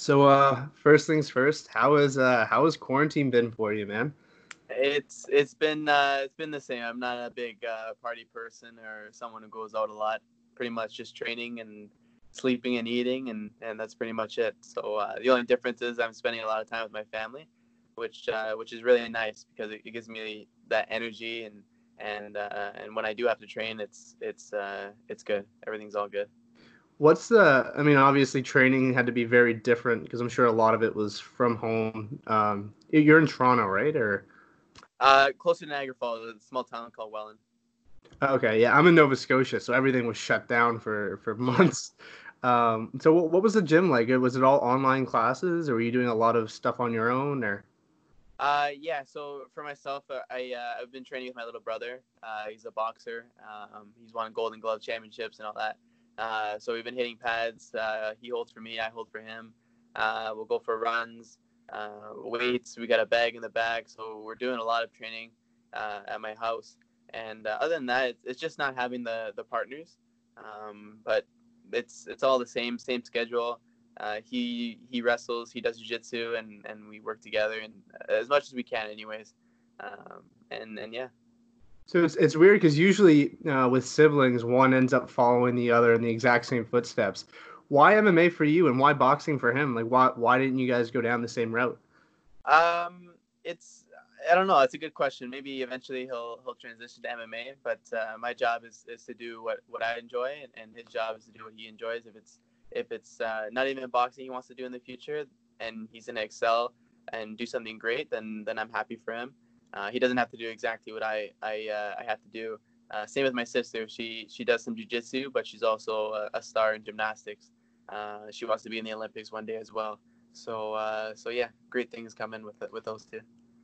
So, uh, first things first, how is uh, how has quarantine been for you, man? It's it's been uh, it's been the same. I'm not a big uh, party person or someone who goes out a lot. Pretty much just training and sleeping and eating, and and that's pretty much it. So uh, the only difference is I'm spending a lot of time with my family, which uh, which is really nice because it, it gives me that energy and and uh, and when I do have to train, it's it's uh, it's good. Everything's all good. What's the? I mean, obviously, training had to be very different because I'm sure a lot of it was from home. Um, you're in Toronto, right? Or uh, closer to Niagara Falls, a small town called Welland. Okay, yeah, I'm in Nova Scotia, so everything was shut down for for months. Um, so what, what was the gym like? Was it all online classes, or were you doing a lot of stuff on your own, or? Uh, yeah. So for myself, uh, I uh, I've been training with my little brother. Uh, he's a boxer. Um, he's won Golden Glove championships and all that. Uh, so we've been hitting pads. Uh, he holds for me, I hold for him. Uh, we'll go for runs, uh, weights. We got a bag in the back, so we're doing a lot of training uh, at my house. And uh, other than that, it's, it's, just not having the the partners. Um, but it's it's all the same, same schedule. he he wrestles, he does jiu-jitsu, and and we work together and as much as we can, anyways. Um, and and yeah. So it's it's weird because usually uh, with siblings, one ends up following the other in the exact same footsteps. Why MMA for you, and why boxing for him? Like, why why didn't you guys go down the same route? Um, it's I don't know. It's a good question. Maybe eventually he'll he'll transition to MMA, but uh, my job is, is to do what, what I enjoy, and, and his job is to do what he enjoys. If it's if it's uh, not even boxing he wants to do in the future, and he's gonna excel and do something great, then then I'm happy for him. Uh, he doesn't have to do exactly what I I, uh, I have to do. Uh, same with my sister. She she does some jujitsu, but she's also a, a, star in gymnastics. Uh, she wants to be in the Olympics one day as well. So uh, so yeah, great things coming with with those two.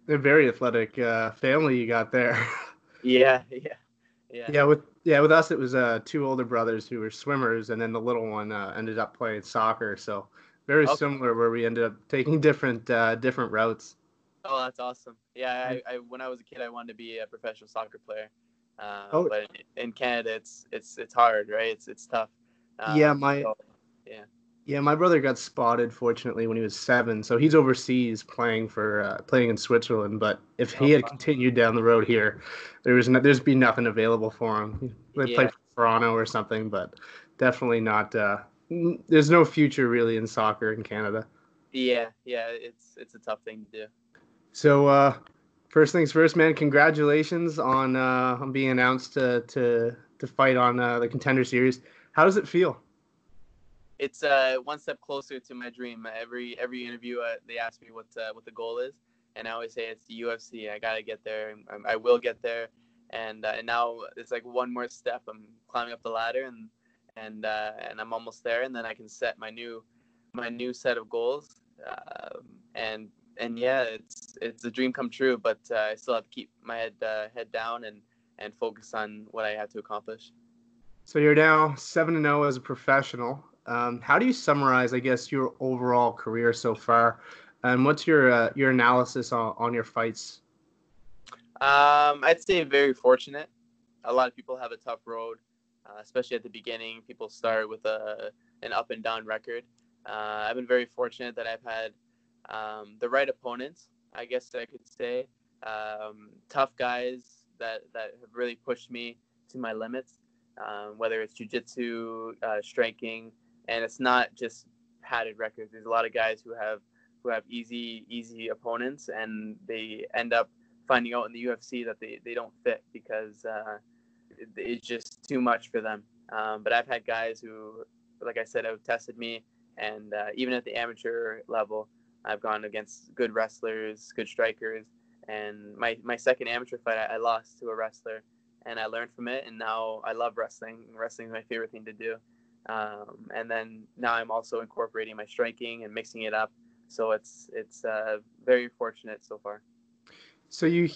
They're very athletic uh, family you got there. yeah, yeah, yeah. Yeah, with yeah with us it was two older brothers who were swimmers, and then the little one ended up playing soccer. So very okay. similar, where we ended up taking different different routes. Oh, that's awesome. Yeah, I, I, when I was a kid, I wanted to be a professional soccer player. Uh, oh. But in Canada, it's it's it's hard, right? It's it's tough. Um, yeah, my so, yeah. Yeah, my brother got spotted fortunately when he was seven, so he's overseas playing for uh, playing in Switzerland. But if he oh, had continued down the road here, there was no, there's been nothing available for him. They yeah. play for Toronto or something, but definitely not. Uh, there's no future really in soccer in Canada. Yeah, yeah, it's it's a tough thing to do. So uh, first things first, man. Congratulations on uh, on being announced to to to fight on uh, the contender series. How does it feel? It's uh, one step closer to my dream. Every every interview, uh, they ask me what uh, what the goal is, and I always say it's the UFC. I gotta get there. I, I will get there, and uh, and now it's like one more step. I'm climbing up the ladder, and and uh, and I'm almost there, and then I can set my new my new set of goals, um, and and yeah, it's it's a dream come true. But uh, I still have to keep my head uh, head down and and focus on what I have to accomplish. So you're now seven and zero oh as a professional. Um, how do you summarize, I guess, your overall career so far? And what's your uh, your analysis on, on your fights? Um, I'd say very fortunate. A lot of people have a tough road, uh, especially at the beginning. People start with a an up and down record. Uh, I've been very fortunate that I've had um, the right opponents, I guess I could say. Um, tough guys that, that have really pushed me to my limits, um, whether it's jujitsu, uh, striking, and it's not just padded records. There's a lot of guys who have who have easy easy opponents, and they end up finding out in the UFC that they, they don't fit because uh, it, it's just too much for them. Um, but I've had guys who, like I said, have tested me, and uh, even at the amateur level, I've gone against good wrestlers, good strikers, and my my second amateur fight, I, I lost to a wrestler, and I learned from it, and now I love wrestling. Wrestling is my favorite thing to do. Um, and then now I'm also incorporating my striking and mixing it up. So it's it's uh, very fortunate so far. So you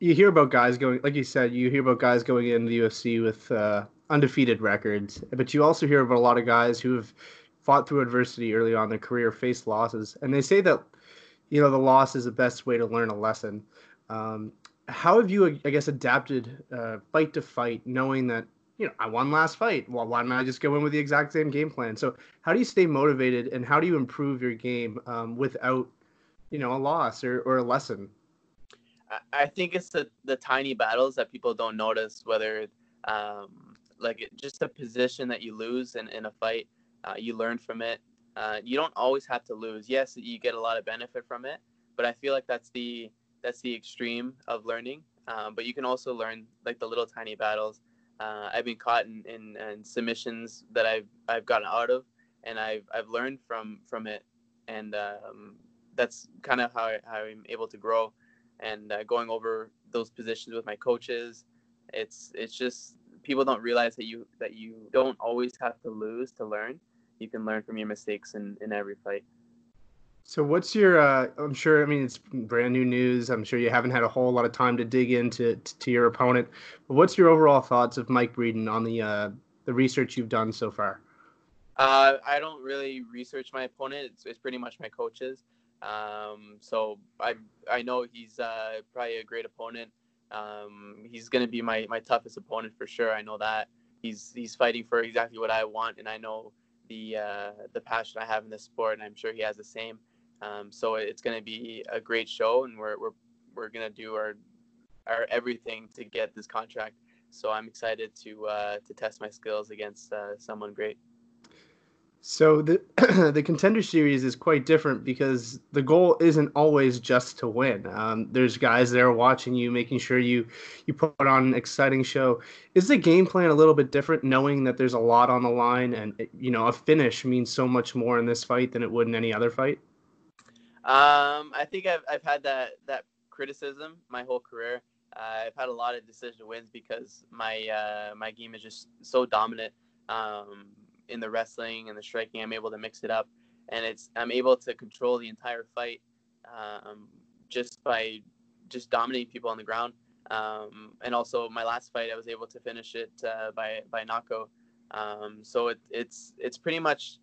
you hear about guys going, like you said, you hear about guys going into the UFC with uh, undefeated records, but you also hear about a lot of guys who have fought through adversity early on in their career, faced losses, and they say that you know the loss is the best way to learn a lesson. Um, how have you, I guess, adapted uh, fight to fight, knowing that you know, I won last fight. Well, why don't I just go in with the exact same game plan? So, how do you stay motivated and how do you improve your game um, without, you know, a loss or, or a lesson? I think it's the, the tiny battles that people don't notice, whether um, like just a position that you lose in, in a fight, uh, you learn from it. Uh, you don't always have to lose. Yes, you get a lot of benefit from it, but I feel like that's the that's the extreme of learning. Um, but you can also learn like the little tiny battles. Uh, I've been caught in, in, in, submissions that I've I've gotten out of, and I've I've learned from from it, and um, that's kind of how, I, how I'm able to grow. And uh, going over those positions with my coaches, it's it's just people don't realize that you that you don't always have to lose to learn. You can learn from your mistakes in, in every fight. So what's your? Uh, I'm sure. I mean, it's brand new news. I'm sure you haven't had a whole lot of time to dig into to your opponent. But what's your overall thoughts of Mike Breeden on the uh, the research you've done so far? Uh, I don't really research my opponent. It's, it's pretty much my coaches. Um, so I I know he's uh, probably a great opponent. Um, he's going to be my, my toughest opponent for sure. I know that he's he's fighting for exactly what I want, and I know the uh, the passion I have in this sport, and I'm sure he has the same. Um, so it's going to be a great show, and we're we're we're going to do our our everything to get this contract. So I'm excited to uh, to test my skills against uh, someone great. So the the contender series is quite different because the goal isn't always just to win. Um, there's guys there watching you, making sure you you put on an exciting show. Is the game plan a little bit different, knowing that there's a lot on the line, and you know a finish means so much more in this fight than it would in any other fight? Um, I think I've, I've had that, that criticism my whole career. Uh, I've had a lot of decision wins because my uh, my game is just so dominant um, in the wrestling and the striking. I'm able to mix it up, and it's I'm able to control the entire fight um, just by just dominating people on the ground. Um, and also my last fight, I was able to finish it uh, by by knockout. Um, so it, it's it's pretty much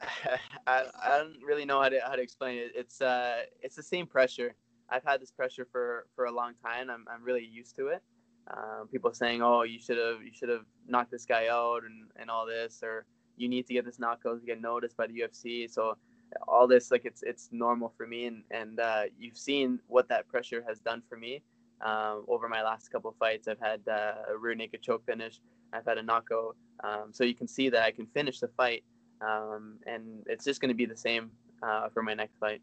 I, I don't really know how to how to explain it. It's uh it's the same pressure. I've had this pressure for for a long time. I'm I'm really used to it. Uh, people saying, "Oh, you should have you should have knocked this guy out and and all this," or "You need to get this knockout to get noticed by the UFC." So all this like it's it's normal for me, and and uh, you've seen what that pressure has done for me um, over my last couple of fights. I've had uh, a rear naked choke finish. I've had a knockout. Um, so you can see that I can finish the fight um, and it's just going to be the same uh, for my next fight.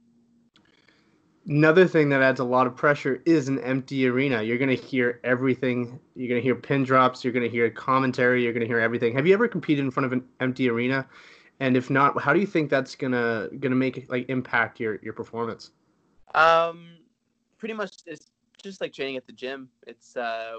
Another thing that adds a lot of pressure is an empty arena. You're going to hear everything. You're going to hear pin drops. You're going to hear commentary. You're going to hear everything. Have you ever competed in front of an empty arena? And if not, how do you think that's gonna gonna make like impact your your performance? Um, pretty much it's just like training at the gym. It's uh,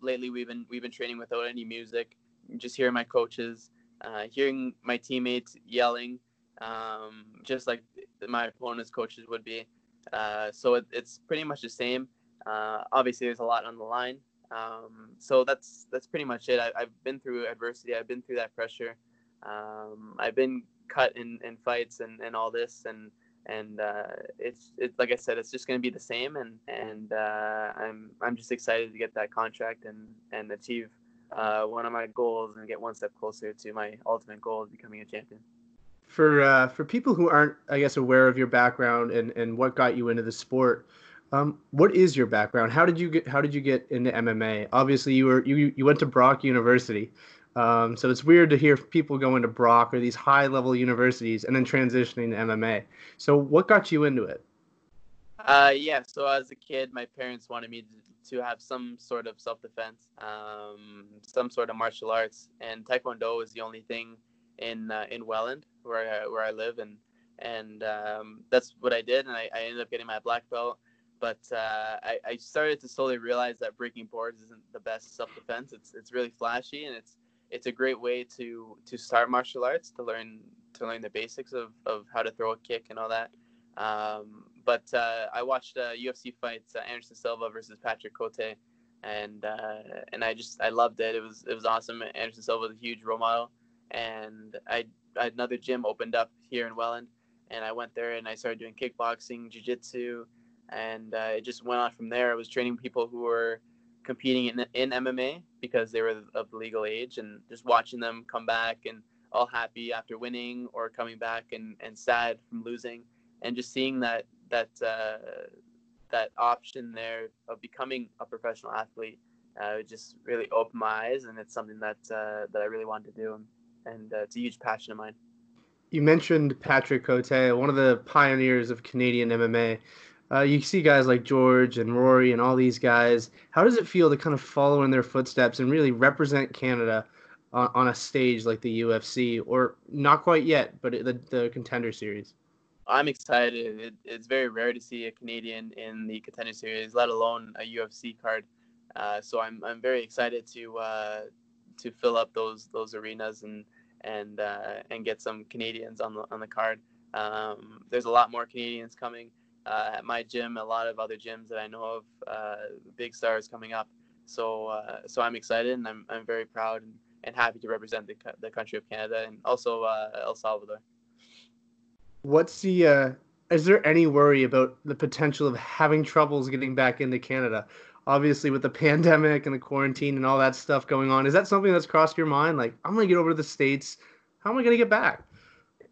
lately we've been we've been training without any music, just hearing my coaches uh, hearing my teammates yelling, um, just like my opponent's coaches would be. Uh, so it, it's pretty much the same. Uh, obviously, there's a lot on the line. Um, so that's that's pretty much it. I, have been through adversity. I've been through that pressure. Um, I've been cut in, in fights and, and all this, and and uh, it's it's like I said, it's just going to be the same. And and uh, I'm I'm just excited to get that contract and and achieve uh, one of my goals and get one step closer to my ultimate goal of becoming a champion. For uh, for people who aren't, I guess, aware of your background and, and what got you into the sport, um, what is your background? How did you get How did you get into MMA? Obviously, you were you you went to Brock University, um, so it's weird to hear people go into Brock or these high level universities and then transitioning to MMA. So, what got you into it? Uh, yeah. So as a kid, my parents wanted me to to have some sort of self defense, um, some sort of martial arts, and Taekwondo was the only thing in uh, in Welland where I, where I live, and and um, that's what I did, and I, I, ended up getting my black belt. But uh, I, I started to slowly realize that breaking boards isn't the best self defense. It's it's really flashy, and it's it's a great way to to start martial arts to learn to learn the basics of, of how to throw a kick and all that. Um, but uh, I watched uh, UFC fights, uh, Anderson Silva versus Patrick Cote, and uh, and I just I loved it. It was it was awesome. Anderson Silva was a huge role model, and I, another gym opened up here in Welland, and I went there and I started doing kickboxing, jiu-jitsu, and uh, it just went on from there. I was training people who were competing in in MMA because they were of legal age, and just watching them come back and all happy after winning or coming back and, and sad from losing, and just seeing that that uh, that option there of becoming a professional athlete uh, just really opened my eyes, and it's something that uh, that I really wanted to do, and, uh, it's a huge passion of mine. You mentioned Patrick Cote, one of the pioneers of Canadian MMA. Uh, you see guys like George and Rory and all these guys. How does it feel to kind of follow in their footsteps and really represent Canada on, on a stage like the UFC, or not quite yet, but the the Contender Series? I'm excited. It, it's very rare to see a Canadian in the Contender Series, let alone a UFC card. Uh, so I'm I'm very excited to uh, to fill up those those arenas and and uh, and get some Canadians on the on the card. Um, there's a lot more Canadians coming uh, at my gym, a lot of other gyms that I know of, uh, big stars coming up. So uh, so I'm excited and I'm I'm very proud and, and happy to represent the the country of Canada and also uh, El Salvador. What's the uh, is there any worry about the potential of having troubles getting back into Canada? Obviously, with the pandemic and the quarantine and all that stuff going on, is that something that's crossed your mind? Like, I'm gonna get over to the states. How am I gonna get back?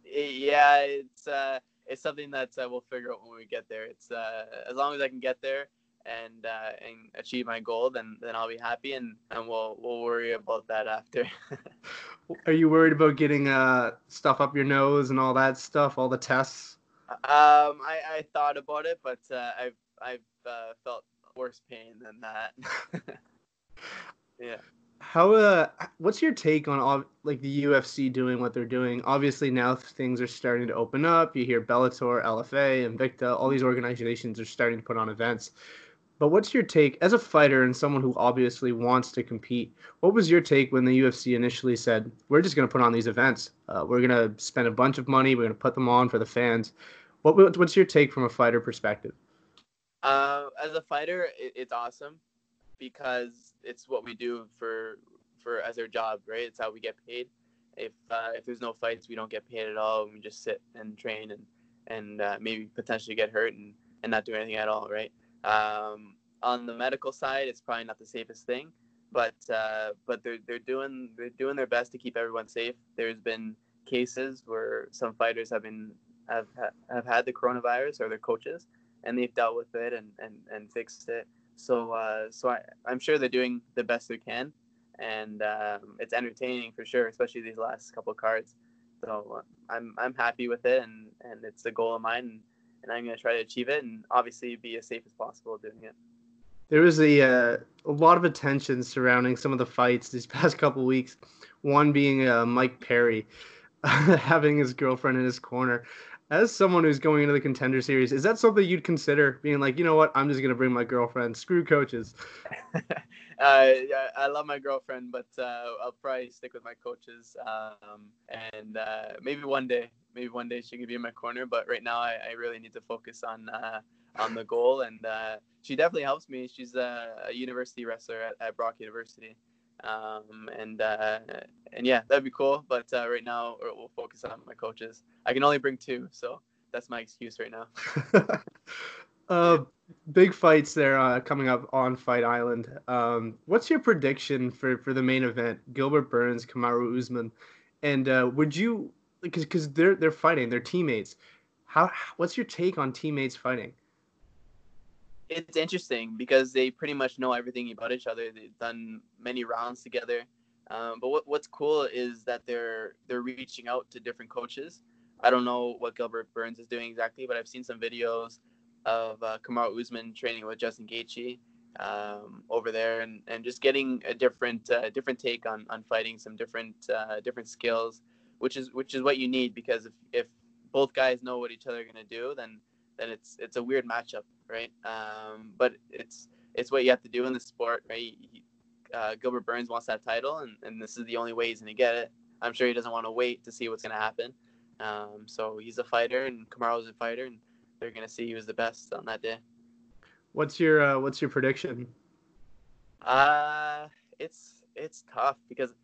Yeah, it's uh, it's something that uh, we'll figure out when we get there. It's uh, as long as I can get there and uh, and achieve my goal, then then I'll be happy, and and we'll we'll worry about that after. Are you worried about getting uh stuff up your nose and all that stuff, all the tests? Um, I, I thought about it, but uh, I've I've uh, felt worse pain than that. yeah. How uh, what's your take on all like the UFC doing what they're doing? Obviously now things are starting to open up. You hear Bellator, LFA, Invicta, all these organizations are starting to put on events. But what's your take as a fighter and someone who obviously wants to compete? What was your take when the UFC initially said, "We're just going to put on these events. Uh, we're going to spend a bunch of money. We're going to put them on for the fans." What what's your take from a fighter perspective? Uh, as a fighter, it, it's awesome because it's what we do for for as our job, right? It's how we get paid. If uh, if there's no fights, we don't get paid at all. We just sit and train and and uh, maybe potentially get hurt and, and not do anything at all, right? Um, on the medical side, it's probably not the safest thing, but uh, but they're they're doing they're doing their best to keep everyone safe. There's been cases where some fighters have been have have had the coronavirus or their coaches, and they've dealt with it and and, and fixed it. So uh, so I, I'm sure they're doing the best they can, and um, it's entertaining for sure, especially these last couple cards. So uh, I'm I'm happy with it, and and it's a goal of mine. And, and I'm going to try to achieve it and obviously be as safe as possible doing it. There was a uh, a lot of attention surrounding some of the fights these past couple weeks. One being uh, Mike Perry having his girlfriend in his corner. As someone who's going into the contender series, is that something you'd consider being like, you know what, I'm just gonna bring my girlfriend. Screw coaches. uh, I love my girlfriend, but uh, I'll probably stick with my coaches. Um, and uh, maybe one day, maybe one day she could be in my corner. But right now, I, I really need to focus on uh, on the goal. And uh, she definitely helps me. She's a, a university wrestler at, at Brock University. Um, and uh, and yeah, that'd be cool. But uh, right now, we'll focus on my coaches. I can only bring two, so that's my excuse right now. uh, big fights there uh, coming up on Fight Island. Um, what's your prediction for, for the main event? Gilbert Burns, Kamaru Usman, and uh, would you because because they're they're fighting, they're teammates. How what's your take on teammates fighting? It's interesting because they pretty much know everything about each other. They've done many rounds together. Um, but what, what's cool is that they're they're reaching out to different coaches. I don't know what Gilbert Burns is doing exactly, but I've seen some videos of uh, Kamaru Usman training with Justin Gaethje um, over there, and, and just getting a different uh, different take on, on fighting, some different uh, different skills, which is which is what you need because if, if both guys know what each other are gonna do, then then it's it's a weird matchup, right? Um, but it's it's what you have to do in the sport, right? He, uh, Gilbert Burns wants that title, and, and this is the only way he's gonna get it. I'm sure he doesn't want to wait to see what's gonna happen. Um, so he's a fighter, and Kamaru's a fighter, and they're gonna see who's the best on that day. What's your uh, what's your prediction? Uh, it's it's tough because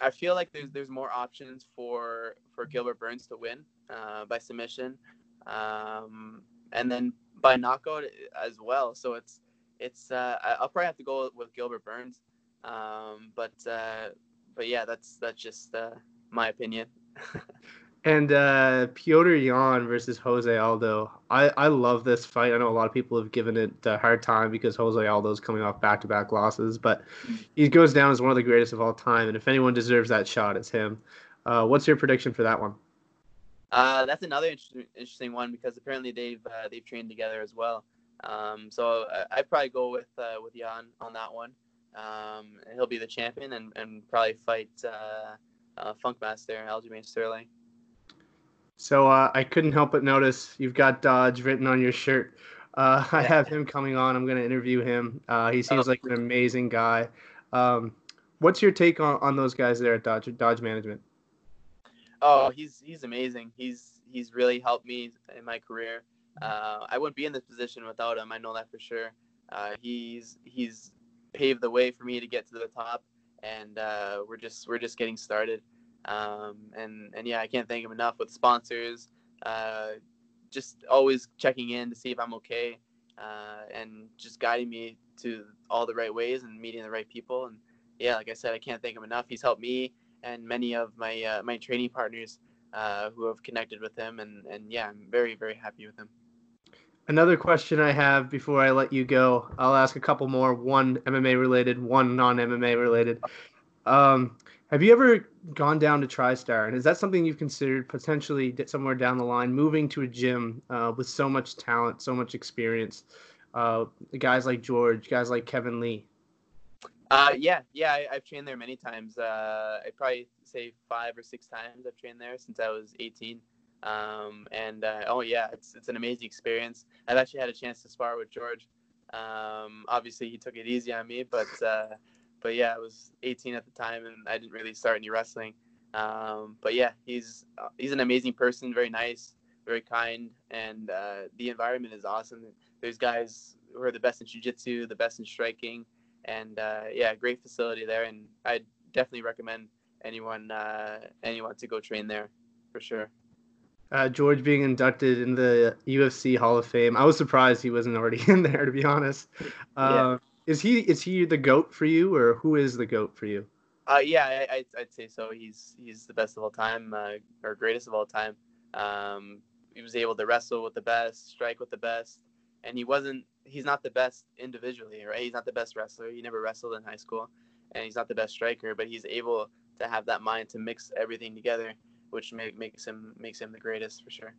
I feel like there's there's more options for for Gilbert Burns to win uh, by submission, um, and then by knockout as well. So it's it's uh, I'll probably have to go with Gilbert Burns. Um, but uh, but yeah, that's that's just uh, my opinion. and uh, Petr Yan versus Jose Aldo. I, I love this fight. I know a lot of people have given it a hard time because Jose Aldo's coming off back to back losses, but he goes down as one of the greatest of all time. And if anyone deserves that shot, it's him. Uh, what's your prediction for that one? Uh, that's another interesting, interesting one because apparently they've uh, they've trained together as well. Um, so uh, I'd probably go with uh, with Yan on that one. Um, he'll be the champion and, and probably fight uh, uh, Funkmaster Aljamain Sterling. So uh, I couldn't help but notice you've got Dodge written on your shirt. Uh, I have him coming on. I'm going to interview him. Uh, he seems oh, like an amazing guy. Um, what's your take on, on those guys there at Dodge Dodge Management? Oh, he's he's amazing. He's he's really helped me in my career. Uh, I wouldn't be in this position without him. I know that for sure. Uh, he's he's paved the way for me to get to the top, and uh, we're just we're just getting started. Um, and and yeah, I can't thank him enough with sponsors. Uh, just always checking in to see if I'm okay, uh, and just guiding me to all the right ways and meeting the right people. And yeah, like I said, I can't thank him enough. He's helped me and many of my uh, my training partners uh, who have connected with him, and and yeah, I'm very very happy with him. Another question I have before I let you go, I'll ask a couple more. One MMA related, one non MMA related. Um, have you ever gone down to TriStar, and is that something you've considered potentially somewhere down the line, moving to a gym uh, with so much talent, so much experience, uh, guys like George, guys like Kevin Lee? Uh, yeah, yeah, I, have trained there many times. Uh, I probably say five or six times I've trained there since I was 18. Um, and uh, oh yeah, it's it's an amazing experience. I've actually had a chance to spar with George. Um, obviously, he took it easy on me, but uh, but yeah, I was 18 at the time, and I didn't really start any wrestling. Um, but yeah, he's uh, he's an amazing person, very nice, very kind, and uh, the environment is awesome. There's guys who are the best in jiu-jitsu, the best in striking and uh, yeah, great facility there, and I definitely recommend anyone uh, anyone to go train there for sure. Uh, George being inducted in the UFC Hall of Fame, I was surprised he wasn't already in there. To be honest, yeah. Uh, is he is he the goat for you, or who is the goat for you? Uh, yeah, I, would say so. He's he's the best of all time, uh, or greatest of all time. Um, he was able to wrestle with the best, strike with the best, and he wasn't he's not the best individually, right? He's not the best wrestler. He never wrestled in high school, and he's not the best striker, but he's able to have that mind to mix everything together, which make, makes him makes him the greatest for sure.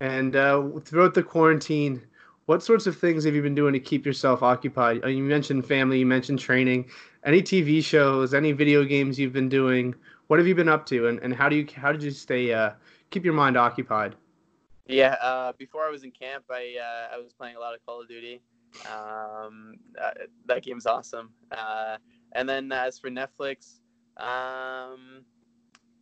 And uh, throughout the quarantine, what sorts of things have you been doing to keep yourself occupied? Uh, you mentioned family, you mentioned training. Any TV shows, any video games you've been doing? What have you been up to, and, and how do you how did you stay uh, keep your mind occupied? Yeah, uh, before I was in camp, I uh, I was playing a lot of Call of Duty. Um, uh, that game's awesome. Uh, and then as for Netflix, um, I'm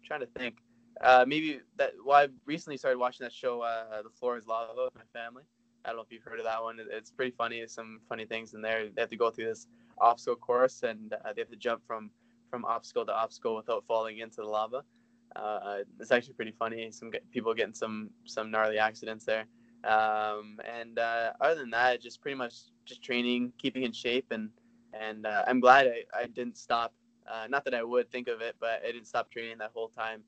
trying to think. Uh, maybe that. Well, I recently started watching that show, uh, The Floor Is Lava, with my family. I don't know if you've heard of that one. It's pretty funny. There's some funny things in there. They have to go through this obstacle course, and they have to jump from from obstacle to obstacle without falling into the lava. Uh, it's actually pretty funny. Some people getting some some gnarly accidents there. Um, and uh, other than that, just pretty much just training, keeping in shape, and and uh, I'm glad I, I didn't stop. Uh, not that I would think of it, but I didn't stop training that whole time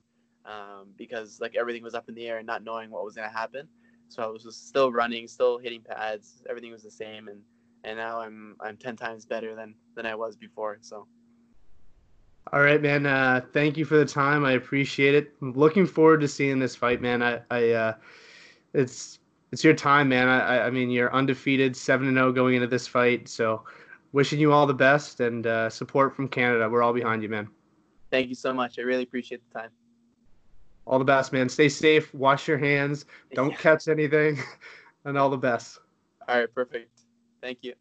um, because like everything was up in the air and not knowing what was gonna happen. So I was still running, still hitting pads. Everything was the same, and and now I'm I'm ten times better than than I was before. So. All right, man. Uh, thank you for the time. I appreciate it. I'm looking forward to seeing this fight, man. I, I uh, it's it's your time, man. I, I mean, you're undefeated, seven and zero oh going into this fight. So, wishing you all the best and uh, support from Canada. We're all behind you, man. Thank you so much. I really appreciate the time. All the best, man. Stay safe. Wash your hands. Don't yeah. catch anything, and all the best. All right, perfect. Thank you.